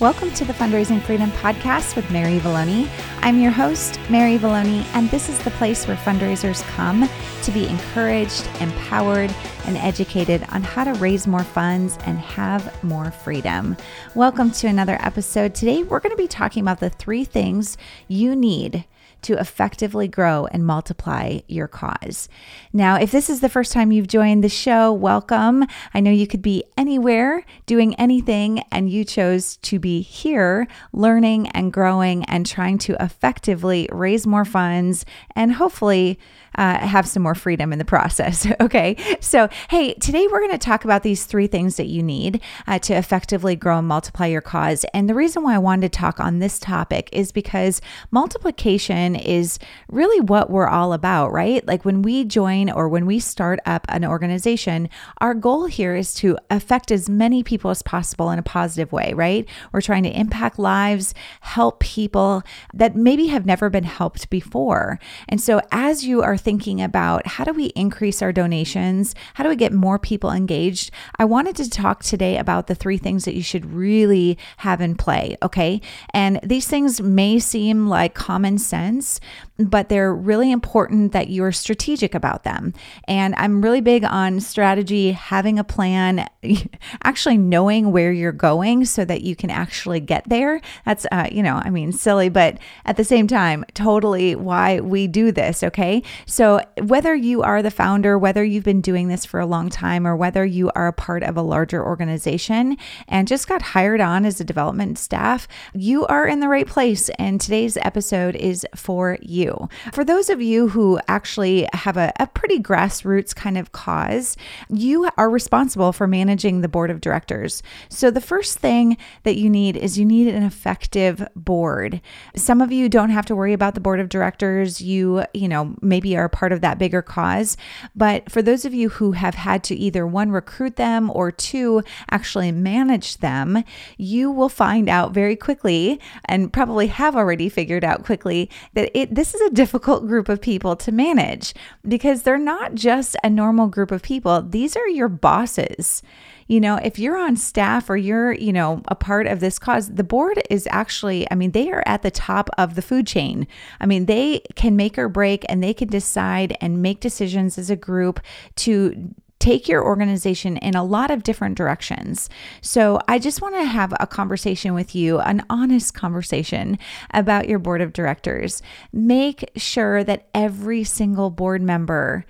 Welcome to the Fundraising Freedom Podcast with Mary Valloni. I'm your host, Mary Valloni, and this is the place where fundraisers come to be encouraged, empowered, and educated on how to raise more funds and have more freedom. Welcome to another episode. Today, we're going to be talking about the three things you need to effectively grow and multiply your cause. Now, if this is the first time you've joined the show, welcome. I know you could be anywhere doing anything, and you chose to be here learning and growing and trying to effectively raise more funds and hopefully uh, have some more freedom in the process. okay. So, hey, today we're going to talk about these three things that you need uh, to effectively grow and multiply your cause. And the reason why I wanted to talk on this topic is because multiplication is really what we're all about, right? Like when we join or when we start up an organization, our goal here is to affect as many people as possible in a positive way, right? We're trying to impact lives, help people that maybe have never been helped before. And so, as you are thinking about how do we increase our donations? How do we get more people engaged? I wanted to talk today about the three things that you should really have in play, okay? And these things may seem like common sense, but they're really important that you're strategic about them. And I'm really big on strategy, having a plan, actually knowing where you're going so that you can actually get there. That's, uh, you know, I mean, silly, but at the same time, totally why we do this, okay? So whether you are the founder, whether you've been doing this for a long time, or whether you are a part of a larger organization and just got hired on as a development staff, you are in the right place. And today's episode is for you. For those of you who actually have a, a pretty grassroots kind of cause, you are responsible for managing the board of directors. So the first thing that you need is you need an effective board. Some of you don't have to worry about the board of directors. You, you know, maybe are part of that bigger cause. But for those of you who have had to either one, recruit them or two, actually manage them, you will find out very quickly and probably have already figured out quickly that it this is a difficult group of people to manage because they're not just a normal group of people. These are your bosses. You know, if you're on staff or you're, you know, a part of this cause, the board is actually, I mean, they are at the top of the food chain. I mean, they can make or break and they can decide and make decisions as a group to take your organization in a lot of different directions. So, I just want to have a conversation with you, an honest conversation about your board of directors. Make sure that every single board member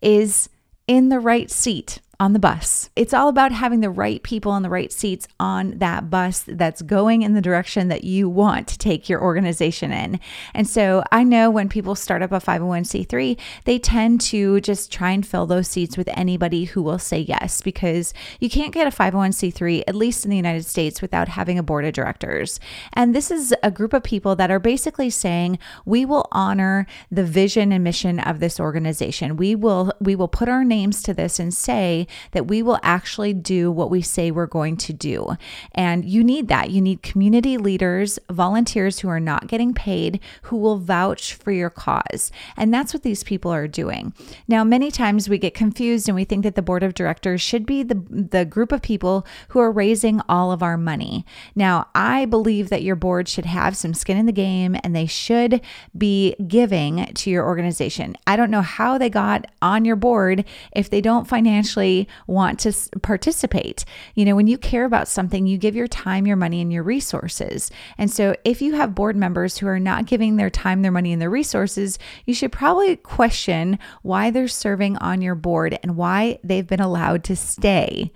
is in the right seat on the bus. It's all about having the right people in the right seats on that bus that's going in the direction that you want to take your organization in. And so I know when people start up a 501c3, they tend to just try and fill those seats with anybody who will say yes because you can't get a 501c3 at least in the United States without having a board of directors. And this is a group of people that are basically saying we will honor the vision and mission of this organization. We will we will put our names to this and say that we will actually do what we say we're going to do. And you need that. You need community leaders, volunteers who are not getting paid, who will vouch for your cause. And that's what these people are doing. Now, many times we get confused and we think that the board of directors should be the, the group of people who are raising all of our money. Now, I believe that your board should have some skin in the game and they should be giving to your organization. I don't know how they got on your board if they don't financially want to participate. You know, when you care about something, you give your time, your money, and your resources. And so if you have board members who are not giving their time, their money, and their resources, you should probably question why they're serving on your board and why they've been allowed to stay.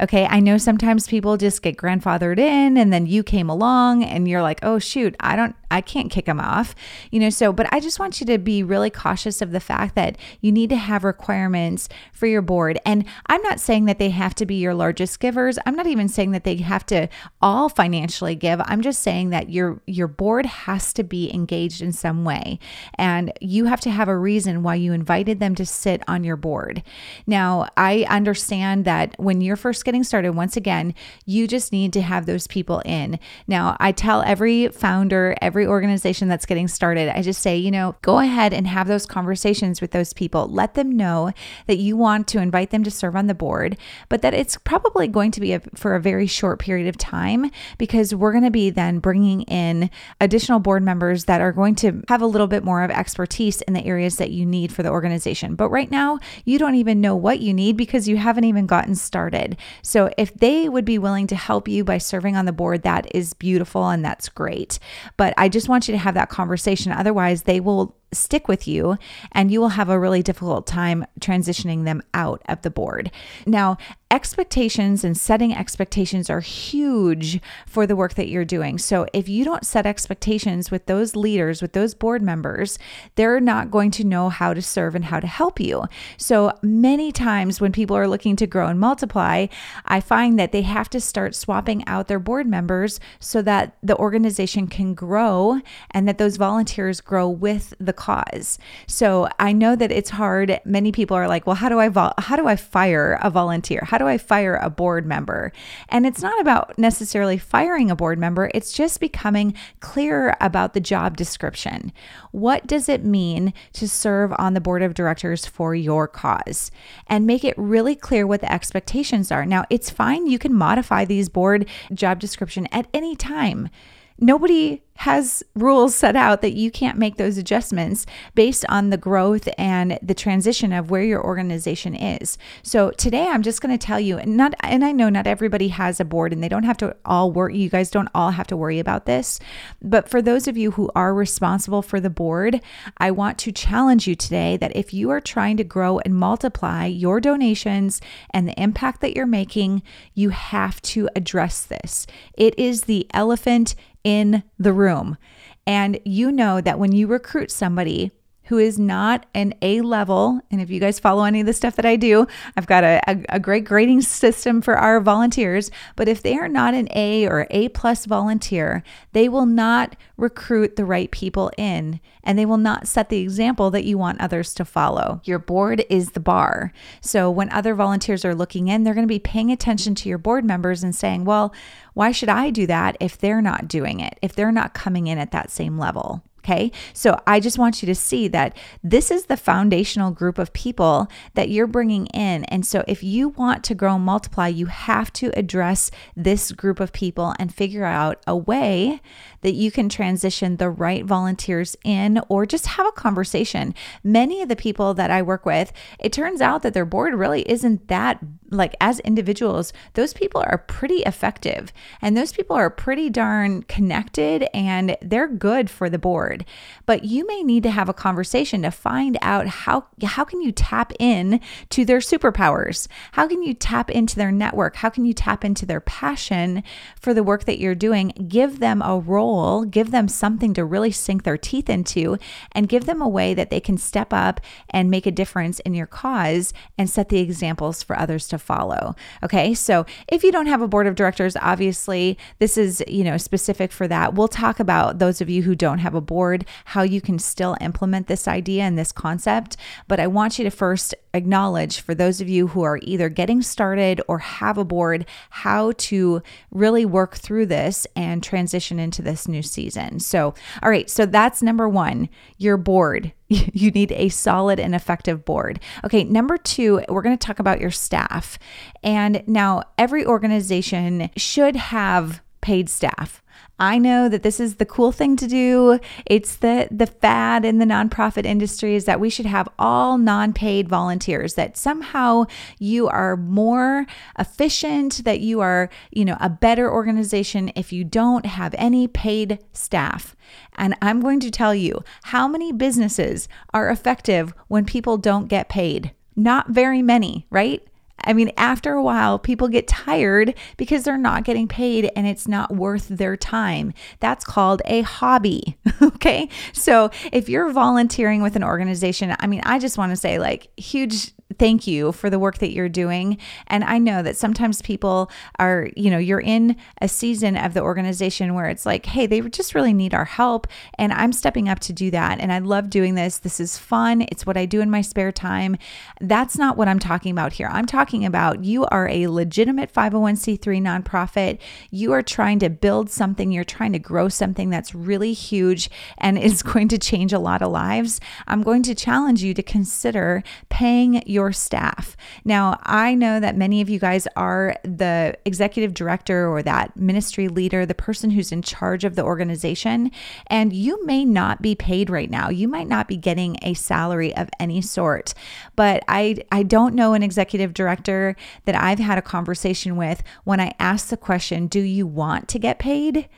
Okay. I know sometimes people just get grandfathered in and then you came along and you're like, oh, shoot, I don't, I can't kick them off, you know. So, but I just want you to be really cautious of the fact that you need to have requirements for your board. And I'm not saying that they have to be your largest givers. I'm not even saying that they have to all financially give. I'm just saying that your your board has to be engaged in some way, and you have to have a reason why you invited them to sit on your board. Now, I understand that when you're first getting started, once again, you just need to have those people in. Now, I tell every founder, every organization that's getting started, I just say, you know, go ahead and have those conversations with those people. Let them know that you want to invite them to serve on the board, but that it's probably going to be a, for a very short period of time because we're going to be then bringing in additional board members that are going to have a little bit more of expertise in the areas that you need for the organization. But right now, you don't even know what you need because you haven't even gotten started. So if they would be willing to help you by serving on the board, that is beautiful and that's great. But I just want you to have that conversation. Otherwise, they will stick with you and you will have a really difficult time transitioning them out of the board. Now, expectations and setting expectations are huge for the work that you're doing. So, if you don't set expectations with those leaders, with those board members, they're not going to know how to serve and how to help you. So, many times when people are looking to grow and multiply, I find that they have to start swapping out their board members so that the organization can grow and that those volunteers grow with the cause. So, I know that it's hard. Many people are like, "Well, how do I vol- how do I fire a volunteer? How do I fire a board member? And it's not about necessarily firing a board member, it's just becoming clearer about the job description. What does it mean to serve on the board of directors for your cause? And make it really clear what the expectations are. Now, it's fine, you can modify these board job description at any time. Nobody has rules set out that you can't make those adjustments based on the growth and the transition of where your organization is. So today I'm just going to tell you not and I know not everybody has a board and they don't have to all work you guys don't all have to worry about this. But for those of you who are responsible for the board, I want to challenge you today that if you are trying to grow and multiply your donations and the impact that you're making, you have to address this. It is the elephant in the room. And you know that when you recruit somebody, who is not an A level. And if you guys follow any of the stuff that I do, I've got a, a, a, great grading system for our volunteers. But if they are not an A or A plus volunteer, they will not recruit the right people in and they will not set the example that you want others to follow. Your board is the bar. So when other volunteers are looking in, they're going to be paying attention to your board members and saying, well, why should I do that if they're not doing it, if they're not coming in at that same level? Okay. So I just want you to see that this is the foundational group of people that you're bringing in. And so if you want to grow and multiply, you have to address this group of people and figure out a way that you can transition the right volunteers in or just have a conversation. Many of the people that I work with, it turns out that their board really isn't that like as individuals, those people are pretty effective and those people are pretty darn connected and they're good for the board. But you may need to have a conversation to find out how how can you tap in to their superpowers? How can you tap into their network? How can you tap into their passion for the work that you're doing? Give them a role, give them something to really sink their teeth into, and give them a way that they can step up and make a difference in your cause and set the examples for others to follow. Okay, so if you don't have a board of directors, obviously this is, you know, specific for that. We'll talk about those of you who don't have a board, how you can still implement this idea and this concept. But I want you to first acknowledge for those of you who are either getting started or have a board, how to really work through this and transition into this new season. So, all right, so that's number one, your board. You need a solid and effective board. Okay, number two, we're going to talk about your staff. And now, every organization should have paid staff. I know that this is the cool thing to do. It's the the fad in the nonprofit industry is that we should have all non-paid volunteers that somehow you are more efficient, that you are, you know, a better organization if you don't have any paid staff. And I'm going to tell you how many businesses are effective when people don't get paid. Not very many, right? I mean, after a while, people get tired because they're not getting paid and it's not worth their time. That's called a hobby. okay. So if you're volunteering with an organization, I mean, I just want to say, like, huge thank you for the work that you're doing. And I know that sometimes people are, you know, you're in a season of the organization where it's like, hey, they just really need our help. And I'm stepping up to do that. And I love doing this. This is fun. It's what I do in my spare time. That's not what I'm talking about here. I'm talking talking about you are a legitimate 501c3 nonprofit, you are trying to build something, you're trying to grow something that's really huge and is going to change a lot of lives, I'm going to challenge you to consider paying your staff. Now, I know that many of you guys are the executive director or that ministry leader, the person who's in charge of the organization, and you may not be paid right now. You might not be getting a salary of any sort. But I I don't know an executive director that I've had a conversation with when I ask the question, "Do you want to get paid?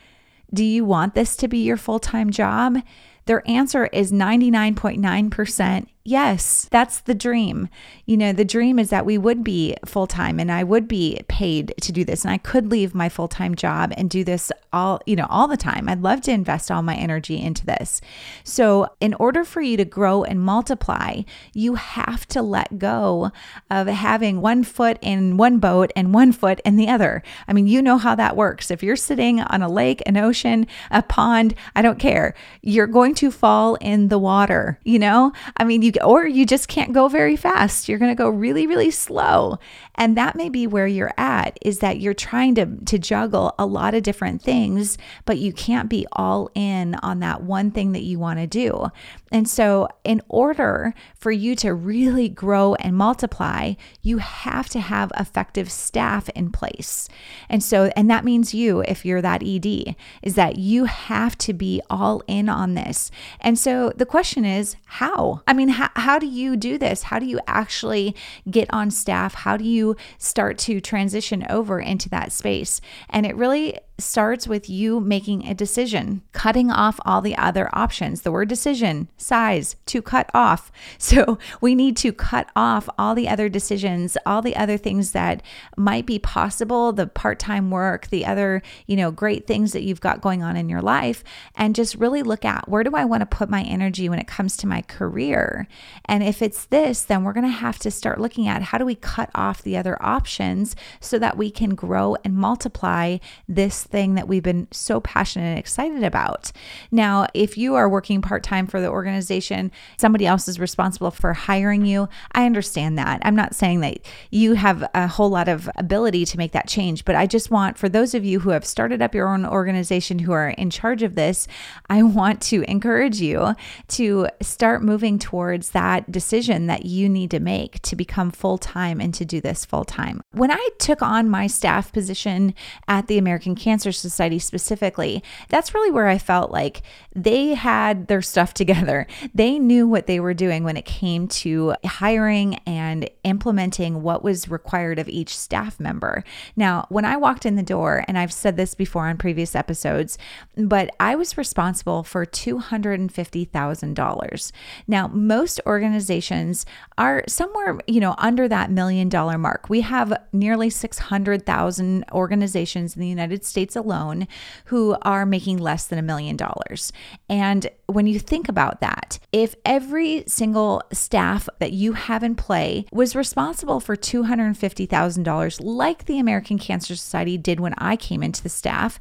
Do you want this to be your full-time job?" Their answer is 99.9% yes, that's the dream. You know, the dream is that we would be full time and I would be paid to do this and I could leave my full time job and do this all, you know, all the time. I'd love to invest all my energy into this. So, in order for you to grow and multiply, you have to let go of having one foot in one boat and one foot in the other. I mean, you know how that works. If you're sitting on a lake, an ocean, a pond, I don't care, you're going to fall in the water, you know? I mean, you or you just can't go very fast. You're going to go really, really slow. And that may be where you're at is that you're trying to, to juggle a lot of different things, but you can't be all in on that one thing that you want to do. And so, in order for you to really grow and multiply, you have to have effective staff in place. And so, and that means you, if you're that ED, is that you have to be all in on this. And so, the question is, how? I mean, how, how do you do this? How do you actually get on staff? How do you start to transition over into that space? And it really starts with you making a decision, cutting off all the other options. The word decision, size, to cut off. So we need to cut off all the other decisions, all the other things that might be possible, the part-time work, the other, you know, great things that you've got going on in your life and just really look at where do I want to put my energy when it comes to my career? And if it's this, then we're going to have to start looking at how do we cut off the other options so that we can grow and multiply this thing that we've been so passionate and excited about. Now, if you are working part time for the organization, somebody else is responsible for hiring you. I understand that. I'm not saying that you have a whole lot of ability to make that change, but I just want for those of you who have started up your own organization who are in charge of this, I want to encourage you to start moving towards that decision that you need to make to become full time and to do this full time. When I took on my staff position at the American Cancer Society specifically, that's really where I felt like they had their stuff together. They knew what they were doing when it came to hiring and implementing what was required of each staff member. Now, when I walked in the door, and I've said this before on previous episodes, but I was responsible for $250,000. Now, most organizations are somewhere, you know, under that million dollar mark. We have nearly 600,000 organizations in the United States alone who are making less than a million dollars. And when you think about that, if every single staff that you have in play was responsible for $250,000, like the American Cancer Society did when I came into the staff,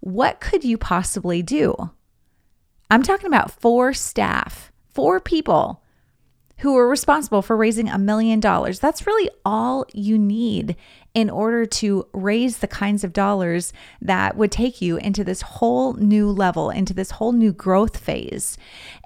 what could you possibly do? I'm talking about four staff, four people who were responsible for raising a million dollars. That's really all you need in order to raise the kinds of dollars that would take you into this whole new level, into this whole new growth phase.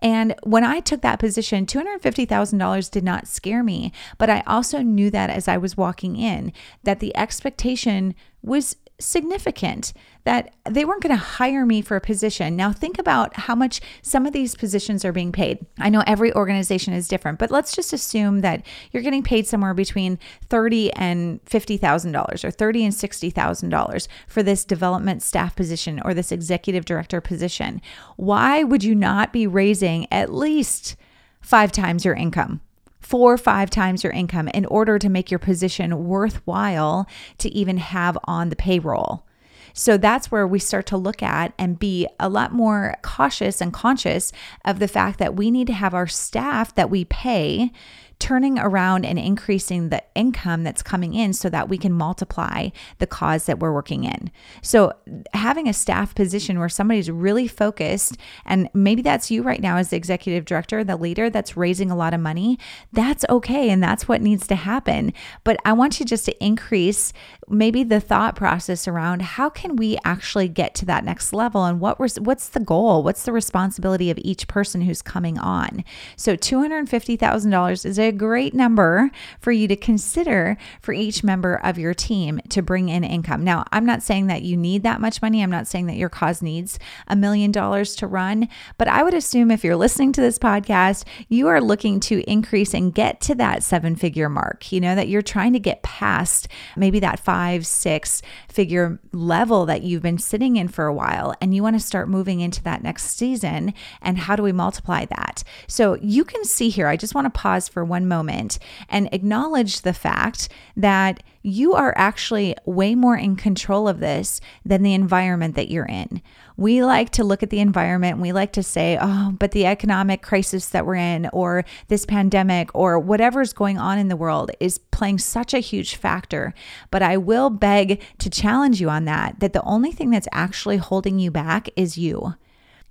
And when I took that position, $250,000 did not scare me, but I also knew that as I was walking in, that the expectation was significant that they weren't going to hire me for a position. Now, think about how much some of these positions are being paid. I know every organization is different, but let's just assume that you're getting paid somewhere between thirty and fifty thousand dollars, or thirty and sixty thousand dollars for this development staff position or this executive director position. Why would you not be raising at least five times your income? Four or five times your income in order to make your position worthwhile to even have on the payroll. So that's where we start to look at and be a lot more cautious and conscious of the fact that we need to have our staff that we pay turning around and increasing the income that's coming in so that we can multiply the cause that we're working in. So, having a staff position where somebody's really focused, and maybe that's you right now as the executive director, the leader that's raising a lot of money, that's okay. And that's what needs to happen. But I want you just to increase maybe the thought process around how can we actually get to that next level and what was what's the goal what's the responsibility of each person who's coming on so $250,000 is a great number for you to consider for each member of your team to bring in income now I'm not saying that you need that much money I'm not saying that your cause needs a million dollars to run but I would assume if you're listening to this podcast you are looking to increase and get to that seven figure mark you know that you're trying to get past maybe that five, six figure level that you've been sitting in for a while and you want to start moving into that next season. And how do we multiply that? So you can see here, I just want to pause for one moment and acknowledge the fact that you are actually way more in control of this than the environment that you're in. We like to look at the environment. We like to say, oh, but the economic crisis that we're in, or this pandemic, or whatever's going on in the world is playing such a huge factor. But I will beg to challenge you on that, that the only thing that's actually holding you back is you.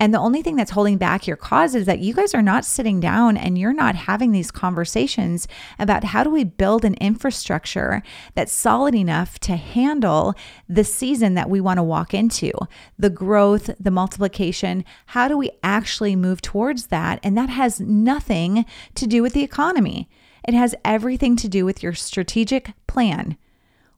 And the only thing that's holding back your cause is that you guys are not sitting down and you're not having these conversations about how do we build an infrastructure that's solid enough to handle the season that we want to walk into, the growth, the multiplication. How do we actually move towards that? And that has nothing to do with the economy. It has everything to do with your strategic plan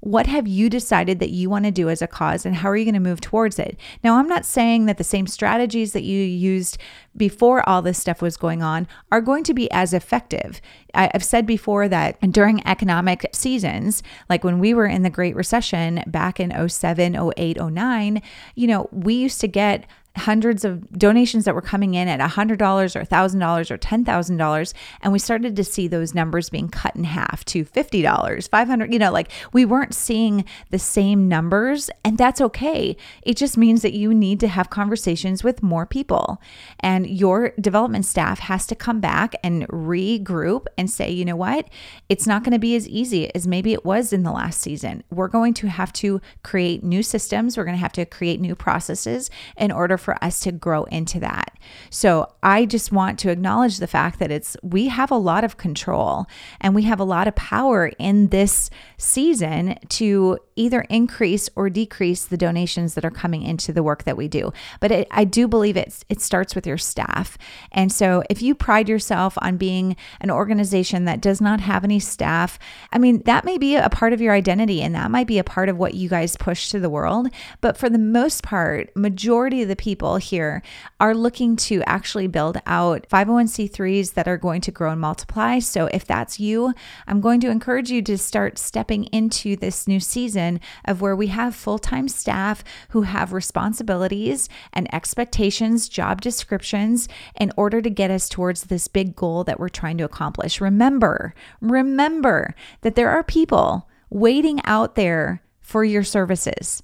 what have you decided that you want to do as a cause and how are you going to move towards it? Now, I'm not saying that the same strategies that you used before all this stuff was going on are going to be as effective. I've said before that during economic seasons, like when we were in the Great Recession back in 07, 08, 09, you know, we used to get hundreds of donations that were coming in at $100 or $1,000 or $10,000. And we started to see those numbers being cut in half to $50, 500 you know, like we weren't seeing the same numbers. And that's okay. It just means that you need to have conversations with more people. And your development staff has to come back and regroup and say, you know what? It's not going to be as easy as maybe it was in the last season. We're going to have to create new systems. We're going to have to create new processes in order for us to grow into that. So I just want to acknowledge the fact that it's we have a lot of control and we have a lot of power in this season to either increase or decrease the donations that are coming into the work that we do. But it, I do believe it's it starts with your staff. And so if you pride yourself on being an organization that does not have any staff, I mean that may be a part of your identity and that might be a part of what you guys push to the world, but for the most part, majority of the people people here are looking to actually build out 501c3s that are going to grow and multiply. So if that's you, I'm going to encourage you to start stepping into this new season of where we have full time staff who have responsibilities and expectations, job descriptions in order to get us towards this big goal that we're trying to accomplish. Remember, remember that there are people waiting out there for your services.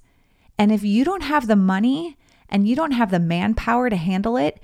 And if you don't have the money and you don't have the manpower to handle it,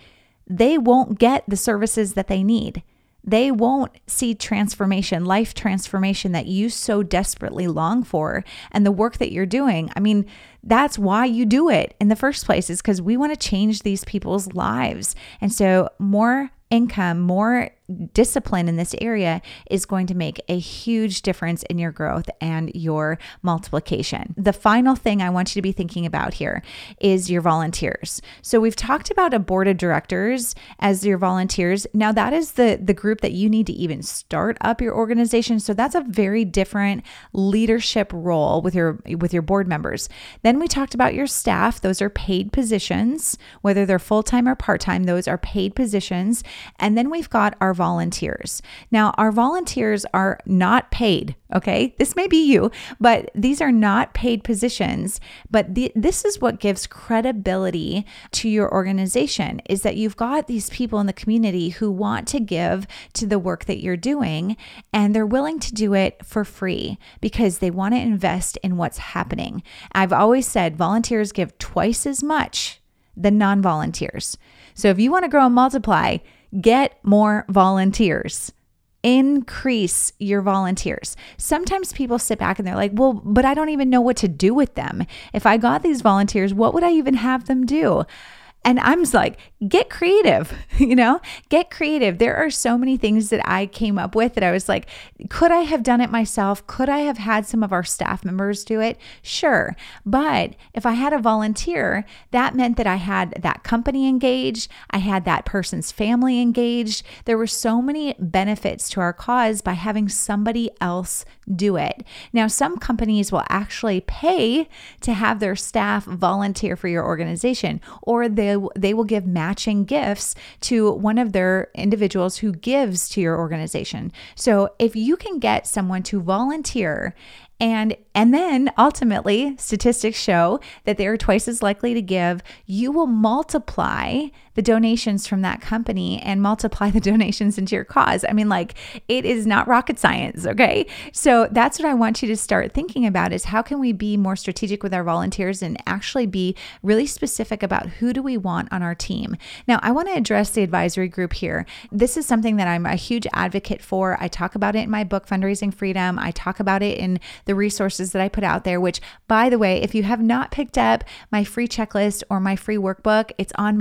they won't get the services that they need. They won't see transformation, life transformation that you so desperately long for. And the work that you're doing, I mean, that's why you do it in the first place, is because we want to change these people's lives. And so, more income, more discipline in this area is going to make a huge difference in your growth and your multiplication. The final thing I want you to be thinking about here is your volunteers. So we've talked about a board of directors as your volunteers. Now that is the the group that you need to even start up your organization. So that's a very different leadership role with your with your board members. Then we talked about your staff. Those are paid positions, whether they're full-time or part-time, those are paid positions. And then we've got our volunteers. Now, our volunteers are not paid, okay? This may be you, but these are not paid positions. But the, this is what gives credibility to your organization is that you've got these people in the community who want to give to the work that you're doing and they're willing to do it for free because they want to invest in what's happening. I've always said volunteers give twice as much than non volunteers. So if you want to grow and multiply, get more volunteers. increase your volunteers. Sometimes people sit back and they're like, well, but I don't even know what to do with them. If I got these volunteers, what would I even have them do? And I'm like, get creative, you know, get creative. There are so many things that I came up with that I was like, could I have done it myself? Could I have had some of our staff members do it? Sure. But if I had a volunteer, that meant that I had that company engaged, I had that person's family engaged. There were so many benefits to our cause by having somebody else do it. Now, some companies will actually pay to have their staff volunteer for your organization, or they, they will give matching gifts to one of their individuals who gives to your organization. So, if you can get someone to volunteer and and then ultimately statistics show that they are twice as likely to give you will multiply the donations from that company and multiply the donations into your cause. I mean like it is not rocket science okay? So that's what i want you to start thinking about is how can we be more strategic with our volunteers and actually be really specific about who do we want on our team. Now i want to address the advisory group here. This is something that i'm a huge advocate for. I talk about it in my book fundraising freedom. I talk about it in the resources that I put out there, which, by the way, if you have not picked up my free checklist or my free workbook, it's on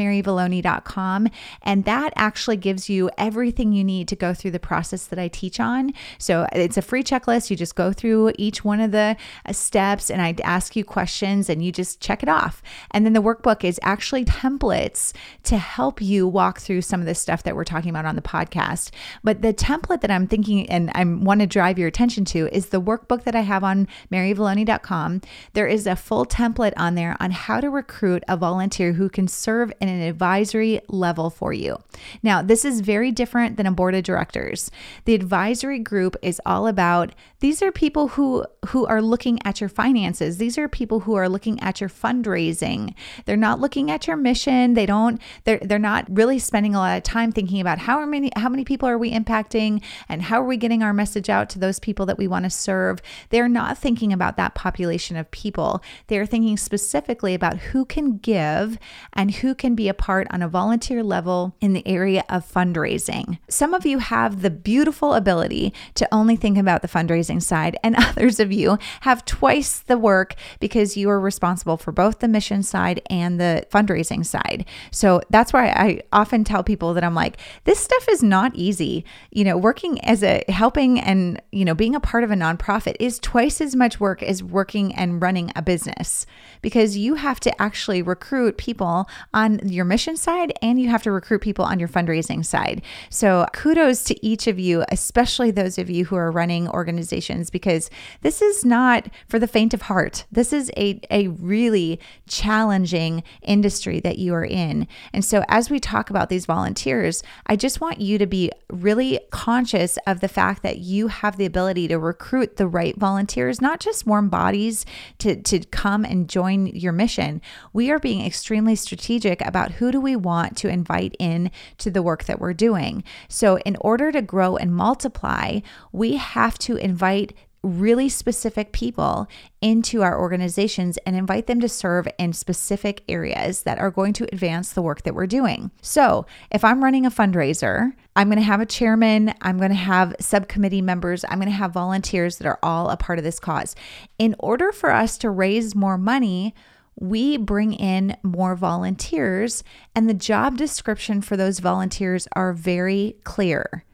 maryvalloni.com. And that actually gives you everything you need to go through the process that I teach on. So it's a free checklist. You just go through each one of the uh, steps and I ask you questions and you just check it off. And then the workbook is actually templates to help you walk through some of the stuff that we're talking about on the podcast. But the template that I'm thinking and I want to drive your attention to is the workbook that I have on maryvalloni.com, there is a full template on there on how to recruit a volunteer who can serve in an advisory level for you. Now, this is very different than a board of directors. The advisory group is all about these are people who who are looking at your finances. These are people who are looking at your fundraising. They're not looking at your mission. They don't they're they're not really spending a lot of time thinking about how many how many people are we impacting and how are we getting our message out to those people that we want to serve. They're they're not thinking about that population of people. They're thinking specifically about who can give and who can be a part on a volunteer level in the area of fundraising. Some of you have the beautiful ability to only think about the fundraising side, and others of you have twice the work because you are responsible for both the mission side and the fundraising side. So that's why I often tell people that I'm like, this stuff is not easy. You know, working as a helping and, you know, being a part of a nonprofit is twice twice as much work as working and running a business because you have to actually recruit people on your mission side and you have to recruit people on your fundraising side. So, kudos to each of you, especially those of you who are running organizations, because this is not for the faint of heart. This is a, a really challenging industry that you are in. And so, as we talk about these volunteers, I just want you to be really conscious of the fact that you have the ability to recruit the right volunteers volunteers, not just warm bodies to, to come and join your mission. We are being extremely strategic about who do we want to invite in to the work that we're doing. So, in order to grow and multiply, we have to invite really specific people into our organizations and invite them to serve in specific areas that are going to advance the work that we're doing. So, if I'm running a fundraiser, I'm going to have a chairman, I'm going to have subcommittee members, I'm going to have volunteers that are all a part of this cause. In order for us to raise more money, we bring in more volunteers, and the job description for those volunteers are very clear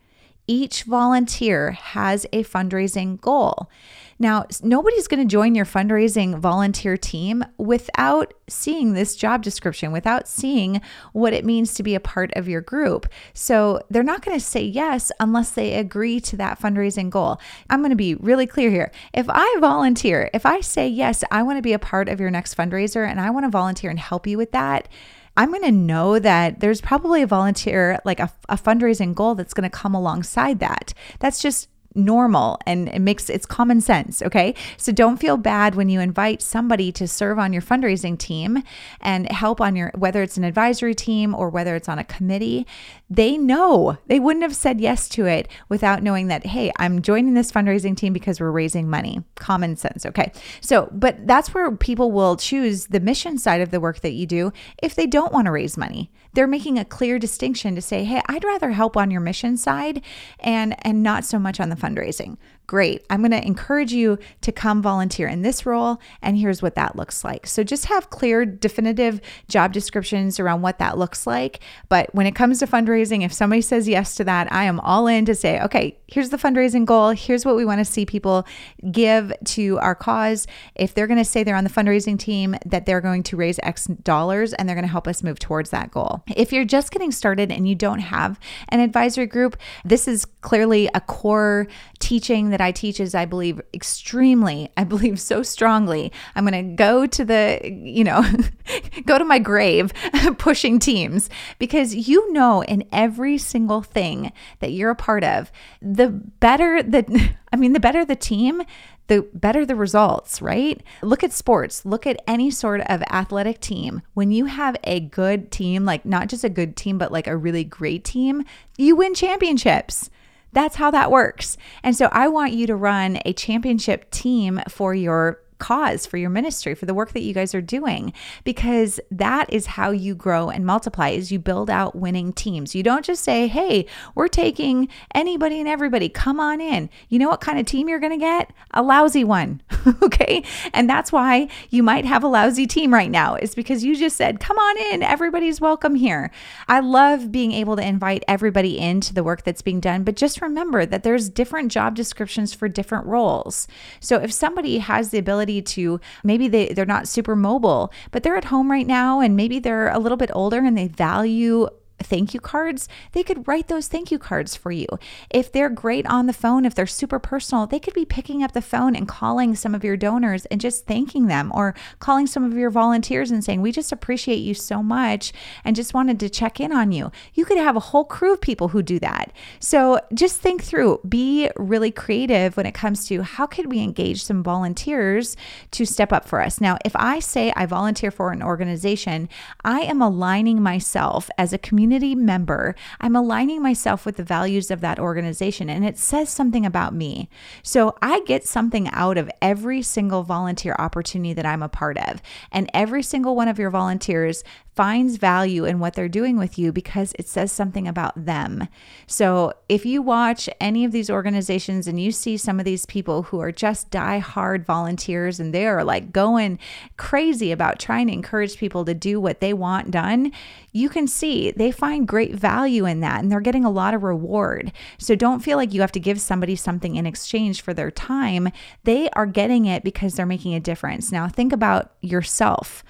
each volunteer has a fundraising goal. Now, nobody's going to join your fundraising volunteer team without seeing this job description, without seeing what it means to be a part of your group. So they're not going to say yes unless they agree to that fundraising goal. I'm going to be really clear here. If I volunteer, if I say, yes, I want to be a part of your next fundraiser and I want to volunteer and help you with that, I'm going to know that there's probably a volunteer, like a, a fundraising goal that's going to come alongside that. That's just normal and it makes it's common sense. Okay. So don't feel bad when you invite somebody to serve on your fundraising team and help on your, whether it's an advisory team or whether it's on a committee. They know they wouldn't have said yes to it without knowing that, hey, I'm joining this fundraising team because we're raising money. Common sense. Okay. So, but that's where people will choose the mission side of the work that you do if they don't want to raise money. They're making a clear distinction to say, hey, I'd rather help on your mission side and and not so much on the fundraising. Great. I'm going to encourage you to come volunteer in this role. And here's what that looks like. So just have clear, definitive job descriptions around what that looks like. But when it comes to fundraising, if somebody says yes to that, I am all in to say, okay, here's the fundraising goal. Here's what we want to see people give to our cause. If they're going to say they're on the fundraising team, that they're going to raise X dollars and they're going to help us move towards that goal. If you're just getting started and you don't have an advisory group, this is clearly a core teaching that I teach is I believe extremely, I believe so strongly. I'm going to go to the, you know, go to my grave pushing teams because you know in every single thing that you're a part of, the better the I mean the better the team, the better the results, right? Look at sports, look at any sort of athletic team. When you have a good team, like not just a good team, but like a really great team, you win championships. That's how that works. And so I want you to run a championship team for your cause for your ministry for the work that you guys are doing because that is how you grow and multiply is you build out winning teams. You don't just say hey we're taking anybody and everybody. Come on in. You know what kind of team you're going to get? A lousy one okay? And that's why you might have a lousy team right now is because you just said come on in. Everybody's welcome here. I love being able to invite everybody into the work that's being done but just remember that there's different job descriptions for different roles. So if somebody has the ability ability to maybe they, they're not super mobile, but they're at home right now and maybe they're a little bit older and they value thank you cards, they could write those thank you cards for you. If they're great on the phone, if they're super personal, they could be picking up the phone and calling some of your donors and just thanking them or calling some of your volunteers and saying, We just appreciate you so much and just wanted to check in on you. You could have a whole crew of people who do that. So just think through, be really creative when it comes to how could we engage some volunteers to step up for us. Now, if I say I volunteer for an organization, I am aligning myself as a community community member, I'm aligning myself with the values of that organization and it says something about me. So I get something out of every single volunteer opportunity that I'm a part of. And every single one of your volunteers finds value in what they're doing with you because it says something about them. So if you watch any of these organizations and you see some of these people who are just die-hard volunteers and they are like going crazy about trying to encourage people to do what they want done, you can see they find great value in that and they're getting a lot of reward. So don't feel like you have to give somebody something in exchange for their time. They are getting it because they're making a difference. Now think about yourself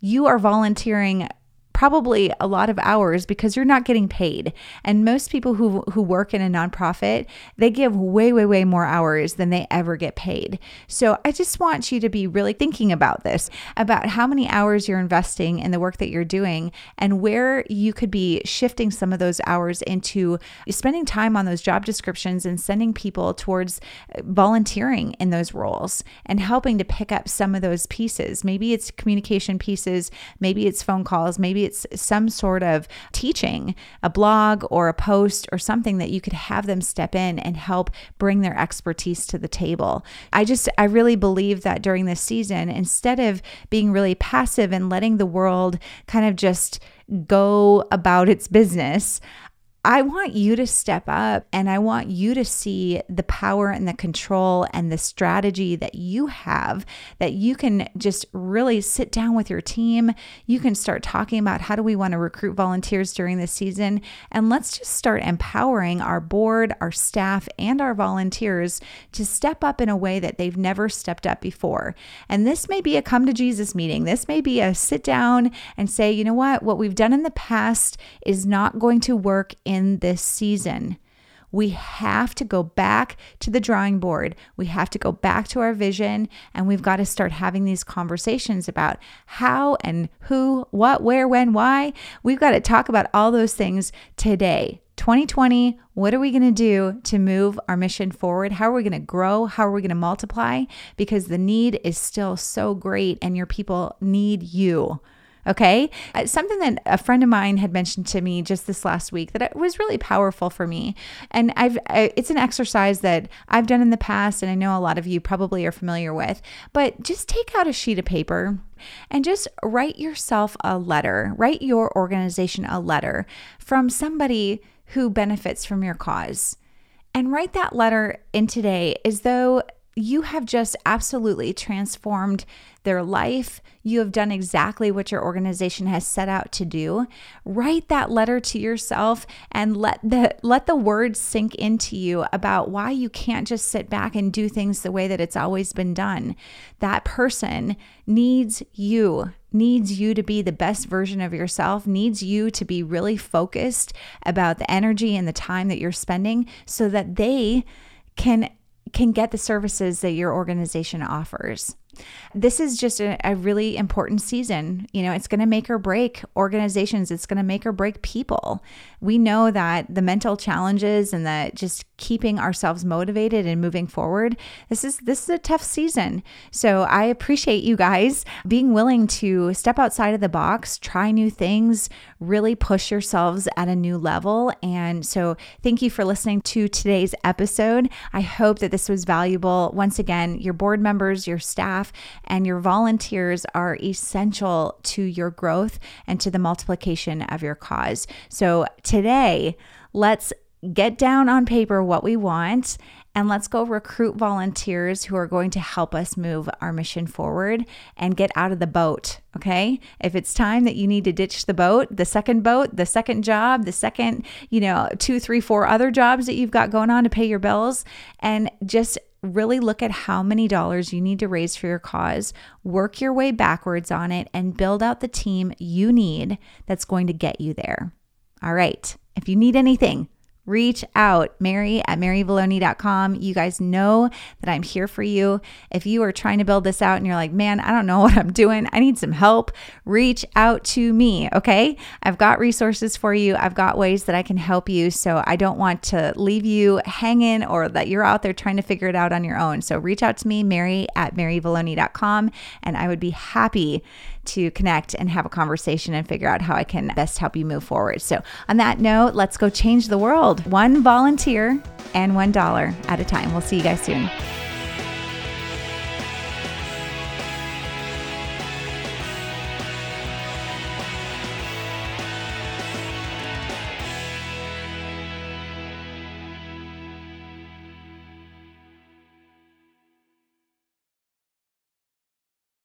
you are volunteering probably a lot of hours because you're not getting paid. And most people who who work in a nonprofit, they give way way way more hours than they ever get paid. So I just want you to be really thinking about this, about how many hours you're investing in the work that you're doing and where you could be shifting some of those hours into spending time on those job descriptions and sending people towards volunteering in those roles and helping to pick up some of those pieces. Maybe it's communication pieces, maybe it's phone calls, maybe it's some sort of teaching, a blog or a post or something that you could have them step in and help bring their expertise to the table. I just, I really believe that during this season, instead of being really passive and letting the world kind of just go about its business, I want you to step up and I want you to see the power and the control and the strategy that you have that you can just really sit down with your team. You can start talking about how do we want to recruit volunteers during this season and let's just start empowering our board, our staff and our volunteers to step up in a way that they've never stepped up before. And this may be a come to Jesus meeting. This may be a sit down and say, "You know what? What we've done in the past is not going to work in this season. we have to go back to the drawing board. We have to go back to our vision and we've got to start having these conversations about how and who, what, where, when, why. We've got to talk about all those things today. 2020, what are we going to do to move our mission forward? How are we going to grow? How are we going to multiply? Because the need is still so great and your people need you. Okay. Uh, something that a friend of mine had mentioned to me just this last week that it was really powerful for me. And I've, I, it's an exercise that I've done in the past, and I know a lot of you probably are familiar with. But just take out a sheet of paper and just write yourself a letter, write your organization a letter from somebody who benefits from your cause. And write that letter in today as though you have just absolutely transformed their life. You have done exactly what your organization has set out to do. Write that letter to yourself and let the let the words sink into you about why you can't just sit back and do things the way that it's always been done. That person needs you needs you to be the best version of yourself, needs you to be really focused about the energy and the time that you're spending so that they can can get the services that your organization offers. This is just a, a really important season. You know, it's going to make or break organizations, it's going to make or break people. We know that the mental challenges and the just keeping ourselves motivated and moving forward, this is this is a tough season. So I appreciate you guys being willing to step outside of the box, try new things, really push yourselves at a new level. And so thank you for listening to today's episode. I hope that this was valuable. Once again, your board members, your staff, and your volunteers are essential to your growth and to the multiplication of your cause. So today, let's get down on paper what we want and let's go recruit volunteers who are going to help us move our mission forward and get out of the boat. Okay. If it's time that you need to ditch the boat, the second boat, the second job, the second, you know, two, three, four other jobs that you've got going on to pay your bills, and just really look at how many dollars you need to raise for your cause, work your way backwards on it, and build out the team you need that's going to get you there. All right. If you need anything, reach out, Mary at maryvalloni.com. You guys know that I'm here for you. If you are trying to build this out and you're like, man, I don't know what I'm doing, I need some help, reach out to me, okay? I've got resources for you, I've got ways that I can help you. So I don't want to leave you hanging or that you're out there trying to figure it out on your own. So reach out to me, Mary at maryvalloni.com, and I would be happy to connect and have a conversation and figure out how I can best help you move forward. So, on that note, let's go change the world one volunteer and $1 at a time. We'll see you guys soon.